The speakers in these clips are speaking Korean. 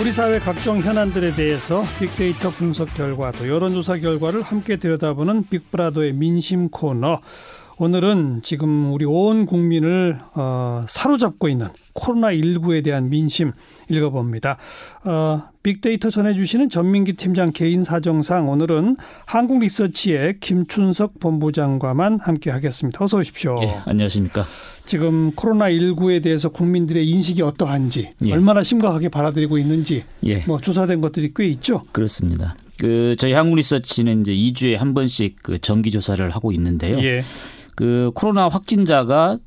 우리 사회 각종 현안들에 대해서 빅데이터 분석 결과 또 여론조사 결과를 함께 들여다보는 빅브라더의 민심 코너. 오늘은 지금 우리 온 국민을 어, 사로잡고 있는 코로나19에 대한 민심 읽어봅니다. 어, 빅데이터 전해주시는 전민기 팀장 개인 사정상 오늘은 한국리서치의 김춘석 본부장과만 함께 하겠습니다. 어서 오십시오. 예, 안녕하십니까. 지금 코로나19에 대해서 국민들의 인식이 어떠한지, 예. 얼마나 심각하게 받아들이고 있는지, 예. 뭐 조사된 것들이 꽤 있죠. 그렇습니다. 그 저희 한국리서치는 이제 2주에 한 번씩 그 정기 조사를 하고 있는데요. 예. 그 코로나 확진자가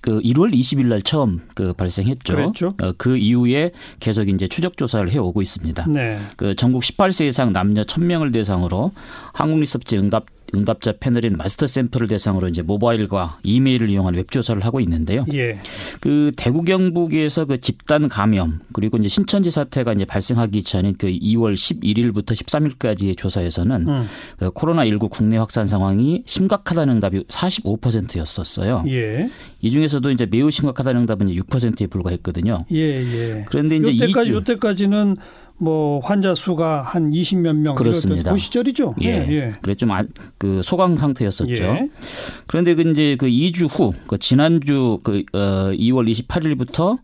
그 1월 20일 날 처음 그 발생했죠. 그랬죠. 어, 그 이후에 계속 이제 추적 조사를 해 오고 있습니다. 네. 그 전국 18세 이상 남녀 1000명을 대상으로 한국리서치 응답 응답자 패널인 마스터 샘플을 대상으로 이제 모바일과 이메일을 이용한 웹 조사를 하고 있는데요. 예. 그 대구 경북에서 그 집단 감염 그리고 이제 신천지 사태가 이제 발생하기 전인 그 2월 11일부터 13일까지의 조사에서는 음. 그 코로나19 국내 확산 상황이 심각하다는 응답이 45%였었어요. 예. 이 중에서도 이제 매우 심각하다는 응답은 6%에 불과했거든요. 예, 예. 그런데 이제 요때까지 2주 요때까지는 뭐 환자 수가 한 20몇 명 그렇습니다. 그 시절이죠. 예. 예. 그래 좀그 소강 상태였었죠. 예. 그런데 그 이제 그 2주 후, 그 지난주 그 어, 2월 28일부터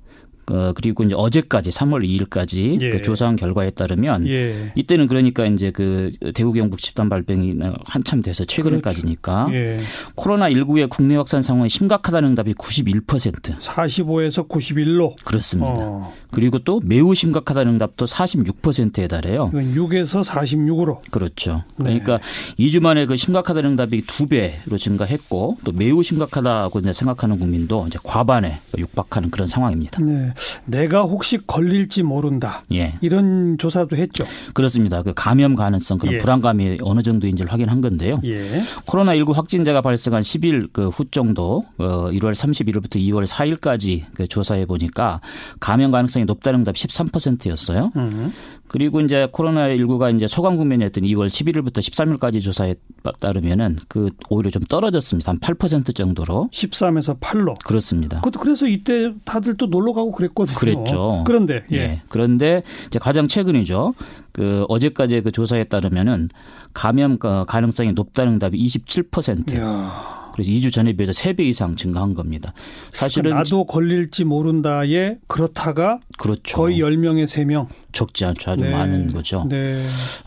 어, 그리고 이제 어제까지 3월 2일까지 예. 그 조사한 결과에 따르면 예. 이때는 그러니까 이제 그 대구 경북 집단 발병이 한참 돼서 최근까지니까 예. 코로나 19의 국내 확산 상황이 심각하다는 응답이 91% 45에서 91로. 그렇습니다. 어. 그리고 또 매우 심각하다는 응답도 46%에 달해요. 이건 6에서 46으로. 그렇죠. 네. 그러니까 2주 만에 그 심각하다는 응답이 두 배로 증가했고 또 매우 심각하다고 이제 생각하는 국민도 이제 과반에 육박하는 그런 상황입니다. 네. 내가 혹시 걸릴지 모른다. 예, 이런 조사도 했죠. 그렇습니다. 그 감염 가능성 그런 예. 불안감이 어느 정도인지를 확인한 건데요. 예. 코로나19 확진자가 발생한 10일 그 후 정도, 어, 1월 31일부터 2월 4일까지 그 조사해 보니까 감염 가능성이 높다는 응답 13%였어요. 음. 그리고 이제 코로나19가 이제 소강 국면이었던 2월 11일부터 13일까지 조사에 따르면은 그 오히려 좀 떨어졌습니다. 한 8% 정도로. 13에서 8로. 그렇습니다. 그것도 그래서 이때 다들 또 놀러 가고 그랬거든요. 그랬죠. 그런데 예. 예. 그런데 이제 가장 최근이죠. 그 어제까지의 그 조사에 따르면은 감염 가- 가능성이 높다는 응답이 27%. 이야. 그래서 2주 전에 비해서 3배 이상 증가한 겁니다. 사실은 나도 걸릴지 모른다에 그렇다가 그렇죠. 거의 10명에 3명. 적지 않죠. 아주 네. 많은 거죠. 네.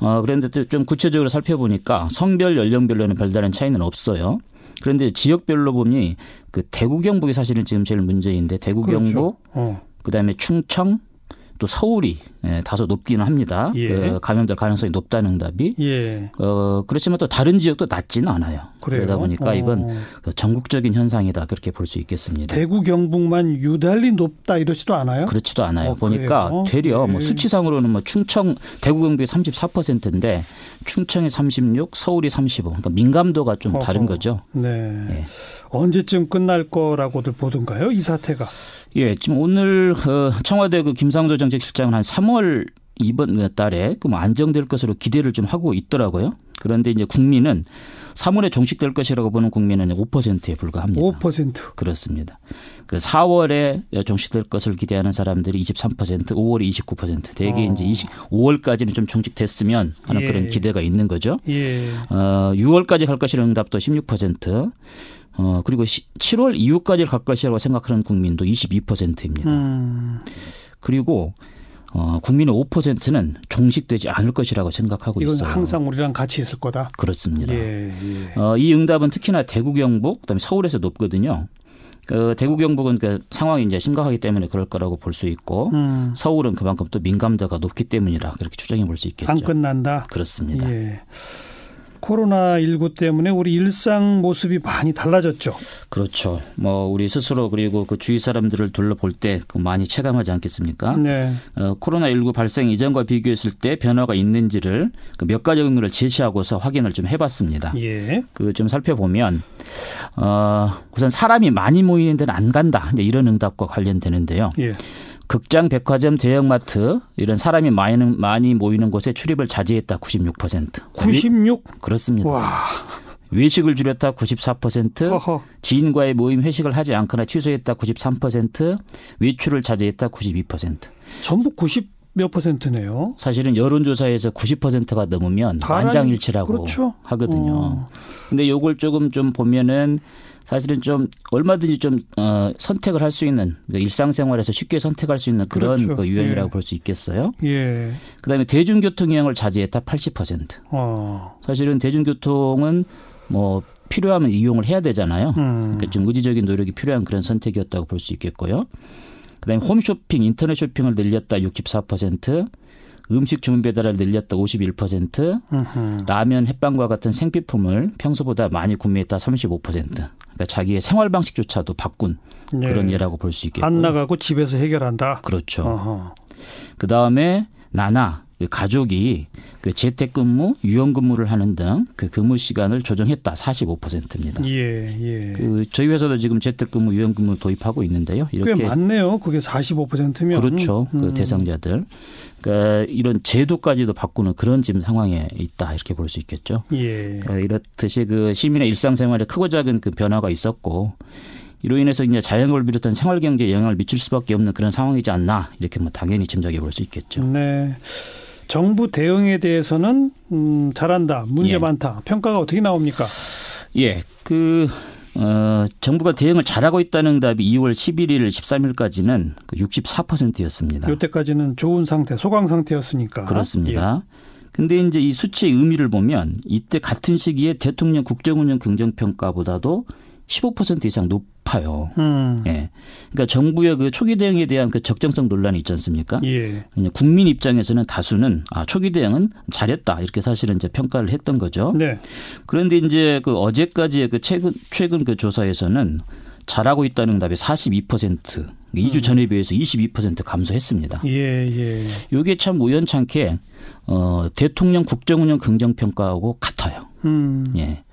어, 그런데 또좀 구체적으로 살펴보니까 성별 연령별로는 별다른 차이는 없어요. 그런데 지역별로 보니 그 대구 경북이 사실은 지금 제일 문제인데 대구 그렇죠. 경북 어. 그다음에 충청 또 서울이 예, 다소 높기는 합니다. 예. 그 감염될 가능성이 높다는 응답이. 예. 어, 그렇지만 또 다른 지역도 낮지는 않아요. 그래요. 그러다 보니까 어. 이건 전국적인 현상이다 그렇게 볼 수 있겠습니다. 대구 경북만 유달리 높다 이러지도 않아요? 그렇지도 않아요. 어, 보니까 그래요? 되려 뭐 네. 수치상으로는 뭐 충청 대구 경북이 34%인데 충청이 36, 서울이 35. 그러니까 민감도가 좀 다른 어허. 거죠. 네. 예. 언제쯤 끝날 거라고들 보던가요? 이 사태가. 예, 지금 오늘 그 청와대 그 김상조 정책실장은 한 3월 이번 달에 그뭐 안정될 것으로 기대를 좀 하고 있더라고요. 그런데 이제 국민은 3월에 종식될 것이라고 보는 국민은 5%에 불과합니다. 5%. 그렇습니다. 그 4월에 종식될 것을 기대하는 사람들이 23%, 5월에 29%. 대개 어. 이제 20, 5월까지는 좀 종식됐으면 하는 예. 그런 기대가 있는 거죠. 예. 어, 6월까지 갈 것이라는 응답도 16%. 어, 그리고 시, 7월 이후까지 갈 것이라고 생각하는 국민도 22%입니다. 음. 그리고 어, 국민의 5%는 종식되지 않을 것이라고 생각하고 이건 있어요. 항상 우리랑 같이 있을 거다. 그렇습니다. 예. 예. 어, 이 응답은 특히나 대구 경북 그다음에 서울에서 높거든요. 그 대구 경북은 그 상황이 이제 심각하기 때문에 그럴 거라고 볼 수 있고 음. 서울은 그만큼 또 민감도가 높기 때문이라 그렇게 추정해 볼 수 있겠죠. 안 끝난다. 그렇습니다. 예. 코로나19 때문에 우리 일상 모습이 많이 달라졌죠. 그렇죠. 뭐 우리 스스로 그리고 그 주위 사람들을 둘러볼 때그 많이 체감하지 않겠습니까? 네. 어, 코로나19 발생 이전과 비교했을 때 변화가 있는지를 그 몇 가지 경로를 제시하고서 확인을 좀 해봤습니다. 예. 그 좀 살펴보면 어, 우선 사람이 많이 모이는 데는 안 간다. 이런 응답과 관련되는데요. 예. 극장, 백화점, 대형마트 이런 사람이 많이, 많이 모이는 곳에 출입을 자제했다 96%. 96. 그렇습니다. 와. 외식을 줄였다 94%, 허허. 지인과의 모임 회식을 하지 않거나 취소했다 93%, 외출을 자제했다 92%. 전부 몇 퍼센트네요. 사실은 여론조사에서 90%가 넘으면 만장일치라고 그렇죠. 하거든요. 어. 근데 요걸 조금 좀 보면은 사실은 좀 얼마든지 좀 어, 선택을 할 수 있는 그 일상생활에서 쉽게 선택할 수 있는 그런 그렇죠. 그 유형이라고 예. 볼수 있겠어요. 예. 그다음에 대중교통 이용을 자제했다 80%. 어. 사실은 대중교통은 뭐 필요하면 이용을 해야 되잖아요. 음. 그러니까 좀 의지적인 노력이 필요한 그런 선택이었다고 볼 수 있겠고요. 그다음에 홈쇼핑, 인터넷 쇼핑을 늘렸다 64%, 음식 주문 배달을 늘렸다 51%, 으흠. 라면, 햇반과 같은 생필품을 평소보다 많이 구매했다 35%. 그러니까 자기의 생활 방식조차도 바꾼 네. 그런 예라고 볼 수 있겠고요. 안 나가고 집에서 해결한다. 그렇죠. 그 다음에 나나 그 가족이 그 재택근무, 유연근무를 하는 등 그 근무 시간을 조정했다 45%입니다. 예, 예. 그 저희 회사도 지금 재택근무, 유연근무 도입하고 있는데요. 이렇게 꽤 많네요. 그게 45%면 그렇죠. 그 음. 그 대상자들. 그러니까 이런 제도까지도 바꾸는 그런 지금 상황에 있다 이렇게 볼 수 있겠죠. 예. 그러니까 이렇듯이 그 시민의 일상생활에 크고 작은 그 변화가 있었고 이로 인해서 이제 자연을 비롯한 생활 경제에 영향을 미칠 수밖에 없는 그런 상황이지 않나 이렇게 뭐 당연히 짐작해 볼 수 있겠죠. 네. 정부 대응에 대해서는 음, 잘한다, 문제 예. 많다. 평가가 어떻게 나옵니까? 예, 그 어, 정부가 대응을 잘하고 있다는 답이 2월 11일 13일까지는 그 64%였습니다. 이때까지는 좋은 상태, 소강 상태였으니까. 그렇습니다. 예. 근데 이제 이 수치의 의미를 보면 이때 같은 시기에 대통령 국정운영 긍정평가보다도 15% 이상 높아요. 음. 예. 그러니까 정부의 그 초기 대응에 대한 그 적정성 논란이 있지 않습니까? 예. 국민 입장에서는 다수는 아, 초기 대응은 잘했다. 이렇게 사실은 이제 평가를 했던 거죠. 네. 그런데 이제 그 어제까지의 그 최근 최근 그 조사에서는 잘하고 있다는 답이 42%. 2주 전에 비해서 22% 감소했습니다. 예, 예. 이게 참 우연찮게 어, 대통령 국정운영 긍정평가하고 같아요. 음. 예.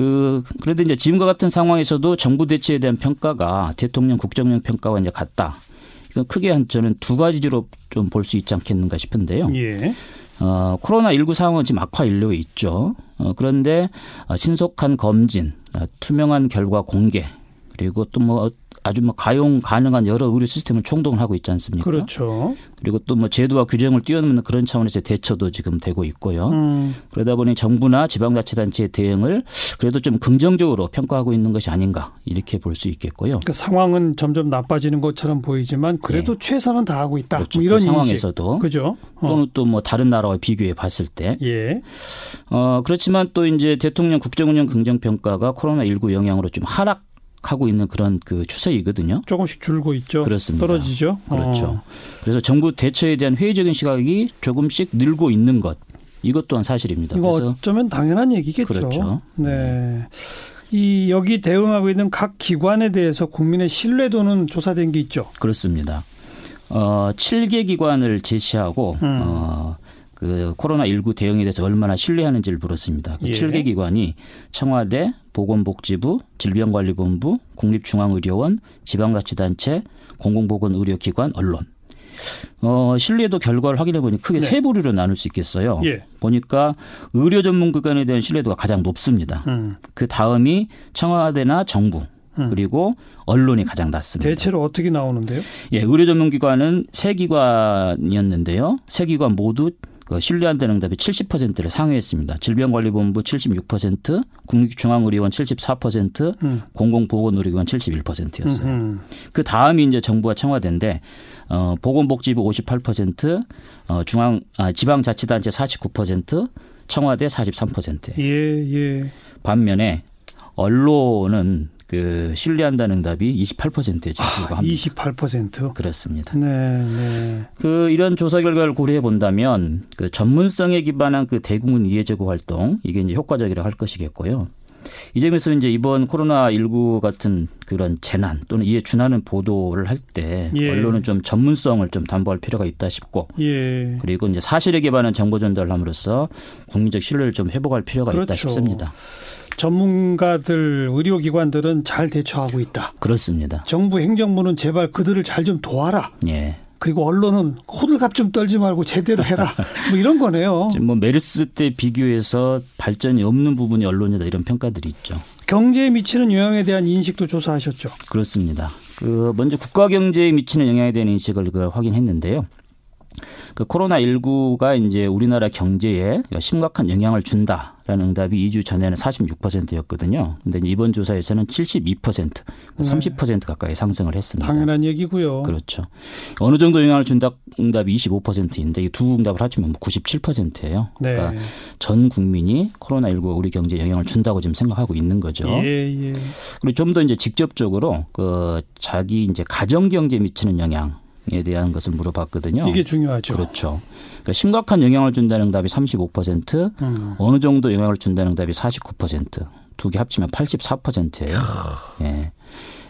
그 그런데 이제 지금과 같은 상황에서도 정부 대처에 대한 평가가 대통령 국정운영 평가와 이제 같다. 이건 크게 한 저는 두 가지로 좀 볼 수 있지 않겠는가 싶은데요. 예. 어, 코로나19 상황은 지금 악화 인류에 있죠. 어, 그런데 어, 신속한 검진, 어, 투명한 결과 공개, 그리고 또 뭐 아주 뭐 가용 가능한 여러 의료 시스템을 총동을 하고 있지 않습니까? 그렇죠. 그리고 또 뭐 제도와 규정을 뛰어넘는 그런 차원에서 대처도 지금 되고 있고요. 음. 그러다 보니 정부나 지방자치단체의 대응을 그래도 좀 긍정적으로 평가하고 있는 것이 아닌가 이렇게 볼 수 있겠고요. 그 상황은 점점 나빠지는 것처럼 보이지만 그래도 네. 최선은 다하고 있다. 그렇죠. 뭐 이런 그 상황에서도 그죠. 어. 또는 또 뭐 다른 나라와 비교해 봤을 때. 예. 어 그렇지만 또 이제 대통령 국정운영 긍정 평가가 코로나 19 영향으로 좀 하락 하고 있는 그런 그 추세이거든요. 조금씩 줄고 있죠. 그렇습니다. 떨어지죠. 그렇죠. 어. 그래서 정부 대처에 대한 회의적인 시각이 조금씩 늘고 있는 것. 이것 또한 사실입니다. 이거 그래서 어쩌면 당연한 얘기겠죠. 그렇죠. 네. 이 여기 대응하고 있는 각 기관에 대해서 국민의 신뢰도는 조사된 게 있죠. 그렇습니다. 어, 7개 기관을 제시하고 음. 어, 그 코로나 19 대응에 대해서 얼마나 신뢰하는지를 물었습니다. 그 예. 7개 기관이 청와대, 보건복지부, 질병관리본부, 국립중앙의료원, 지방자치단체, 공공보건의료기관, 언론. 어, 신뢰도 결과를 확인해 보니 크게 네. 세 부류로 나눌 수 있겠어요. 예. 보니까 의료 전문 기관에 대한 신뢰도가 가장 높습니다. 음. 그 다음이 청와대나 정부, 음. 그리고 언론이 가장 낮습니다. 대체로 어떻게 나오는데요? 예, 의료 전문 기관은 세 기관이었는데요. 세 기관 모두 그 신뢰한다는 응답이 70%를 상회했습니다. 질병관리본부 76%, 국립중앙의료원 74%, 음. 공공보건의료기관 71%였어요. 음흠. 그 다음이 이제 정부와 청와대인데 어, 보건복지부 58%, 어, 중앙 아, 지방자치단체 49%, 청와대 43%. 예, 예. 반면에 언론은 그 신뢰한다는 답이 28%에 불과합니다. 아, 28%? 그렇습니다. 네, 네. 그 이런 조사 결과를 고려해 본다면 그 전문성에 기반한 그 대국민 이해 제고 활동 이게 이제 효과적이라 할 것이겠고요. 이 점에서 이제 이번 코로나 19 같은 그런 재난 또는 이에 준하는 보도를 할때 예. 언론은 좀 전문성을 좀 담보할 필요가 있다 싶고 예. 그리고 이제 사실에 기반한 정보 전달을 함으로써 국민적 신뢰를 좀 회복할 필요가 그렇죠. 있다 싶습니다. 전문가들 의료기관들은 잘 대처하고 있다. 그렇습니다. 정부 행정부는 제발 그들을 잘 좀 도와라. 예. 그리고 언론은 호들갑 좀 떨지 말고 제대로 해라. 뭐 이런 거네요. 뭐 메르스 때 비교해서 발전이 없는 부분이 언론이다 이런 평가들이 있죠. 경제에 미치는 영향에 대한 인식도 조사하셨죠. 그렇습니다. 그 먼저 국가 경제에 미치는 영향에 대한 인식을 그 확인했는데요. 그 코로나 19가 이제 우리나라 경제에 심각한 영향을 준다라는 응답이 2주 전에는 46%였거든요. 근데 이번 조사에서는 72%, 30% 가까이 상승을 했습니다. 당연한 얘기고요. 그렇죠. 어느 정도 영향을 준다 응답이 25%인데 이 두 응답을 합치면 97%예요. 네. 그러니까 전 국민이 코로나19가 우리 경제에 영향을 준다고 지금 생각하고 있는 거죠. 예, 예. 그리고 좀 더 이제 직접적으로 그 자기 이제 가정 경제에 미치는 영향 에 대한 것을 물어봤거든요. 이게 중요하죠. 그렇죠. 그러니까 심각한 영향을 준다는 응답이 35%, 음. 어느 정도 영향을 준다는 응답이 49%, 두 개 합치면 84%예요. 예.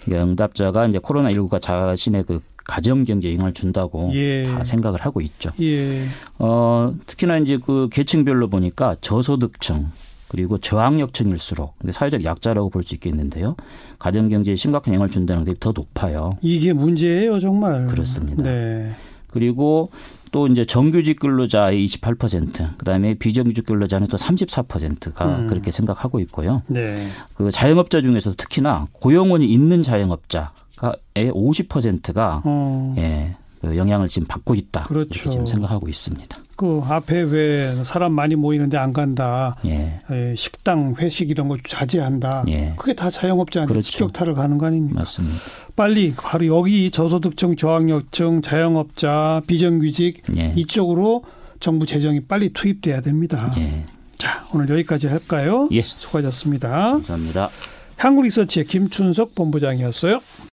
그러니까 응답자가 이제 코로나 19가 자신의 그 가정 경제에 영향을 준다고 예. 다 생각을 하고 있죠. 예. 어, 특히나 이제 그 계층별로 보니까 저소득층 그리고 저학력층일수록 근데 사회적 약자라고 볼 수 있겠는데요. 가정 경제에 심각한 영향을 준다는 게 더 높아요. 이게 문제예요, 정말. 그렇습니다. 네. 그리고 또 이제 정규직 근로자의 28%, 그다음에 비정규직 근로자는 또 34%가 음. 그렇게 생각하고 있고요. 네. 그 자영업자 중에서 특히나 고용원이 있는 자영업자의 50%가 어. 예, 그 영향을 지금 받고 있다. 그렇죠. 이렇게 지금 생각하고 있습니다. 그 앞에 왜 사람 많이 모이는데 안 간다. 예, 예, 식당, 회식 이런 거 자제한다. 예. 그게 다 자영업자한테 그렇죠. 직격탄을 가는 거 아닙니까? 맞습니다. 빨리 바로 여기 저소득층, 저학력층, 자영업자, 비정규직 예. 이쪽으로 정부 재정이 빨리 투입돼야 됩니다. 예. 자, 오늘 여기까지 할까요? 예. 수고하셨습니다. 감사합니다. 한국리서치의 김춘석 본부장이었어요.